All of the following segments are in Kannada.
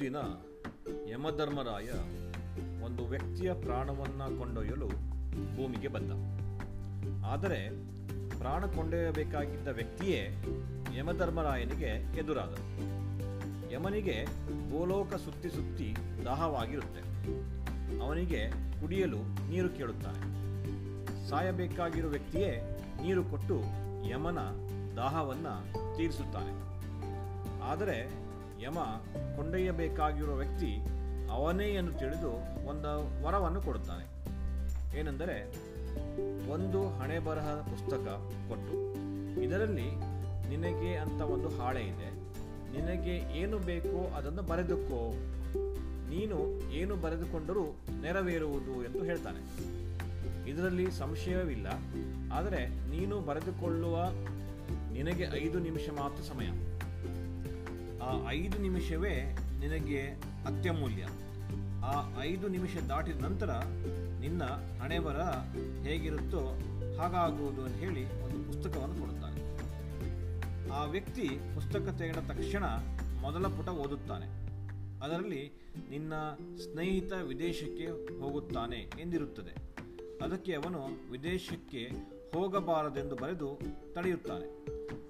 ದಿನ ಯಮಧರ್ಮರಾಯ ಒಂದು ವ್ಯಕ್ತಿಯ ಪ್ರಾಣವನ್ನು ಕೊಂಡೊಯ್ಯಲು ಭೂಮಿಗೆ ಬಂದ. ಆದರೆ ಪ್ರಾಣ ಕೊಂಡೊಯ್ಯಬೇಕಾಗಿದ್ದ ವ್ಯಕ್ತಿಯೇ ಯಮಧರ್ಮರಾಯನಿಗೆ ಎದುರಾದ. ಯಮನಿಗೆ ಗೋಲೋಕ ಸುತ್ತಿ ಸುತ್ತಿ ದಾಹವಾಗಿರುತ್ತೆ. ಅವನಿಗೆ ಕುಡಿಯಲು ನೀರು ಕೇಳುತ್ತಾನೆ. ಸಾಯಬೇಕಾಗಿರೋ ವ್ಯಕ್ತಿಯೇ ನೀರು ಕೊಟ್ಟು ಯಮನ ದಾಹವನ್ನು ತೀರಿಸುತ್ತಾನೆ. ಆದರೆ ಯಮ ಕೊಂಡೊಯ್ಯಬೇಕಾಗಿರುವ ವ್ಯಕ್ತಿ ಅವನೇ ಎಂದು ತಿಳಿದು ಒಂದು ವರವನ್ನು ಕೊಡುತ್ತಾನೆ. ಏನೆಂದರೆ, ಒಂದು ಹಣೆ ಬರಹ ಪುಸ್ತಕ ಕೊಟ್ಟು, ಇದರಲ್ಲಿ ನಿನಗೆ ಅಂತ ಒಂದು ಹಾಳೆ ಇದೆ. ನಿನಗೆ ಏನು ಬೇಕೋ ಅದನ್ನು ಬರೆದುಕೋ. ನೀನು ಏನು ಬರೆದುಕೊಂಡರೂ ನೆರವೇರುವುದು ಎಂದು ಹೇಳ್ತಾನೆ. ಇದರಲ್ಲಿ ಸಂಶಯವಿಲ್ಲ, ಆದರೆ ನೀನು ಬರೆದುಕೊಳ್ಳುವ ನಿನಗೆ ಐದು ನಿಮಿಷ ಮಾತ್ರ ಸಮಯ. ಆ ಐದು ನಿಮಿಷವೇ ನಿನಗೆ ಅತ್ಯಮೂಲ್ಯ. ಆ ಐದು ನಿಮಿಷ ದಾಟಿದ ನಂತರ ನಿನ್ನ ಹಣೆಬರ ಹೇಗಿರುತ್ತೋ ಹಾಗಾಗುವುದು ಅಂತ ಹೇಳಿ ಒಂದು ಪುಸ್ತಕವನ್ನು ಕೊಡುತ್ತಾನೆ. ಆ ವ್ಯಕ್ತಿ ಪುಸ್ತಕ ತೆಗೆದ ತಕ್ಷಣ ಮೊದಲ ಪುಟ ಓದುತ್ತಾನೆ. ಅದರಲ್ಲಿ ನಿನ್ನ ಸ್ನೇಹಿತ ವಿದೇಶಕ್ಕೆ ಹೋಗುತ್ತಾನೆ ಎಂದಿರುತ್ತದೆ. ಅದಕ್ಕೆ ಅವನು ವಿದೇಶಕ್ಕೆ ಹೋಗಬಾರದೆಂದು ಬರೆದು ತಡೆಯುತ್ತಾನೆ.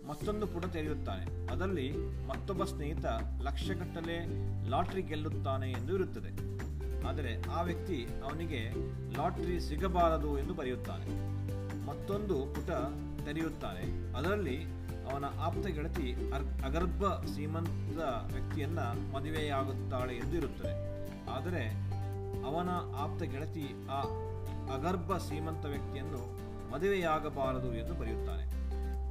ಮತ್ತೊಂದು ಪುಟ ತೆರೆಯುತ್ತಾನೆ. ಅದರಲ್ಲಿ ಮತ್ತೊಬ್ಬ ಸ್ನೇಹಿತ ಲಕ್ಷಗಟ್ಟಲೆ ಲಾಟ್ರಿ ಗೆಲ್ಲುತ್ತಾನೆ ಎಂದು ಇರುತ್ತದೆ. ಆದರೆ ಆ ವ್ಯಕ್ತಿ ಅವನಿಗೆ ಲಾಟ್ರಿ ಸಿಗಬಾರದು ಎಂದು ಬರೆಯುತ್ತಾನೆ. ಮತ್ತೊಂದು ಪುಟ ತೆರೆಯುತ್ತಾನೆ. ಅದರಲ್ಲಿ ಅವನ ಆಪ್ತ ಗೆಳತಿ ಅರ್, ಅಗರ್ಭ ಶ್ರೀಮಂತ ವ್ಯಕ್ತಿಯನ್ನ ಮದುವೆಯಾಗುತ್ತಾಳೆ ಎಂದು ಇರುತ್ತದೆ. ಆದರೆ ಅವನ ಆಪ್ತ ಗೆಳತಿ ಆ ಅಗರ್ಭ ಸೀಮಂತ ವ್ಯಕ್ತಿಯನ್ನು ಮದುವೆಯಾಗಬಾರದು ಎಂದು ಬರೆಯುತ್ತಾನೆ.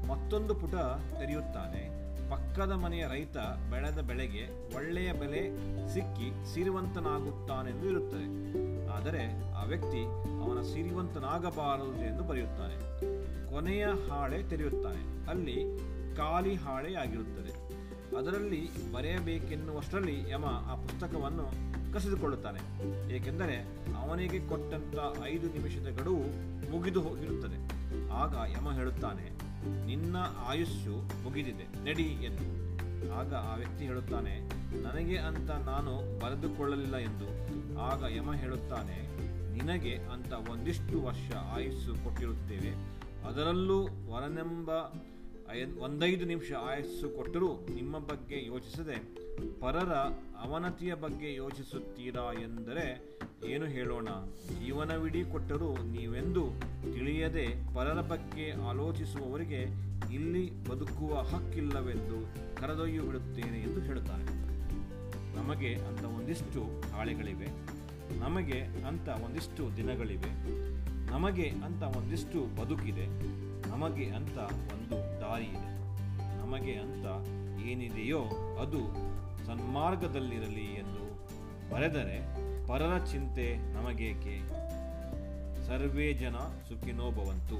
ಮತ್ತೊಂದು ಪುಟ ತೆರೆಯುತ್ತಾನೆ. ಪಕ್ಕದ ಮನೆಯ ರೈತ ಬೆಳೆದ ಬೆಳೆಗೆ ಒಳ್ಳೆಯ ಬೆಲೆ ಸಿಕ್ಕಿ ಸಿರಿವಂತನಾಗುತ್ತಾನೆಂದು ಇರುತ್ತದೆ. ಆದರೆ ಆ ವ್ಯಕ್ತಿ ಅವನ ಸಿರಿವಂತನಾಗಬಾರದು ಎಂದು ಬರೆಯುತ್ತಾನೆ. ಕೊನೆಯ ಹಾಳೆ ತೆರೆಯುತ್ತಾನೆ. ಅಲ್ಲಿ ಖಾಲಿ ಹಾಳೆಯಾಗಿರುತ್ತದೆ. ಅದರಲ್ಲಿ ಬರೆಯಬೇಕೆನ್ನುವಷ್ಟರಲ್ಲಿ ಯಮ ಆ ಪುಸ್ತಕವನ್ನು ಕಸಿದುಕೊಳ್ಳುತ್ತಾನೆ. ಏಕೆಂದರೆ ಅವನಿಗೆ ಕೊಟ್ಟಂತ ಐದು ನಿಮಿಷದ ಗಡುವು ಮುಗಿದು ಹೋಗಿರುತ್ತದೆ. ಆಗ ಯಮ ಹೇಳುತ್ತಾನೆ, ನಿನ್ನ ಆಯುಸ್ಸು ಮುಗಿದಿದೆ, ನಡಿ ಎಂದು. ಆಗ ಆ ವ್ಯಕ್ತಿ ಹೇಳುತ್ತಾನೆ, ನನಗೆ ಅಂತ ನಾನು ಬರೆದುಕೊಳ್ಳಲಿಲ್ಲ ಎಂದು. ಆಗ ಯಮ ಹೇಳುತ್ತಾನೆ, ನಿನಗೆ ಅಂತ ಒಂದಿಷ್ಟು ವರ್ಷ ಆಯುಸ್ಸು ಕೊಟ್ಟಿರುತ್ತೇವೆ. ಅದರಲ್ಲೂ ವರನೆಂಬ ಒಂದೈದು ನಿಮಿಷ ಆಯಸ್ಸು ಕೊಟ್ಟರೂ ನಿಮ್ಮ ಬಗ್ಗೆ ಯೋಚಿಸದೆ ಪರರ ಅವನತಿಯ ಬಗ್ಗೆ ಯೋಚಿಸುತ್ತೀರಾ ಎಂದರೆ ಏನು ಹೇಳೋಣ? ಜೀವನವಿಡೀ ಕೊಟ್ಟರೂ ನೀವೆಂದು ತಿಳಿಯದೆ ಪರರ ಬಗ್ಗೆ ಆಲೋಚಿಸುವವರಿಗೆ ಇಲ್ಲಿ ಬದುಕುವ ಹಕ್ಕಿಲ್ಲವೆಂದು ಕರೆದೊಯ್ಯು ಬಿಡುತ್ತೇನೆ ಎಂದು ಹೇಳುತ್ತಾರೆ. ನಮಗೆ ಅಂತ ಒಂದಿಷ್ಟು ಹಾಳೆಗಳಿವೆ. ನಮಗೆ ಅಂತ ಒಂದಿಷ್ಟು ದಿನಗಳಿವೆ. ನಮಗೆ ಅಂತ ಒಂದಿಷ್ಟು ಬದುಕಿದೆ. ನಮಗೆ ಅಂತ ಒಂದು ನಮಗೆ ಅಂತ ಏನಿದೆಯೋ ಅದು ಸನ್ಮಾರ್ಗದಲ್ಲಿರಲಿ ಎಂದು ಬರೆದರೆ ಪರರ ಚಿಂತೆ ನಮಗೇಕೆ? ಸರ್ವೇ ಜನ ಸುಖಿನೋ ಭವಂತು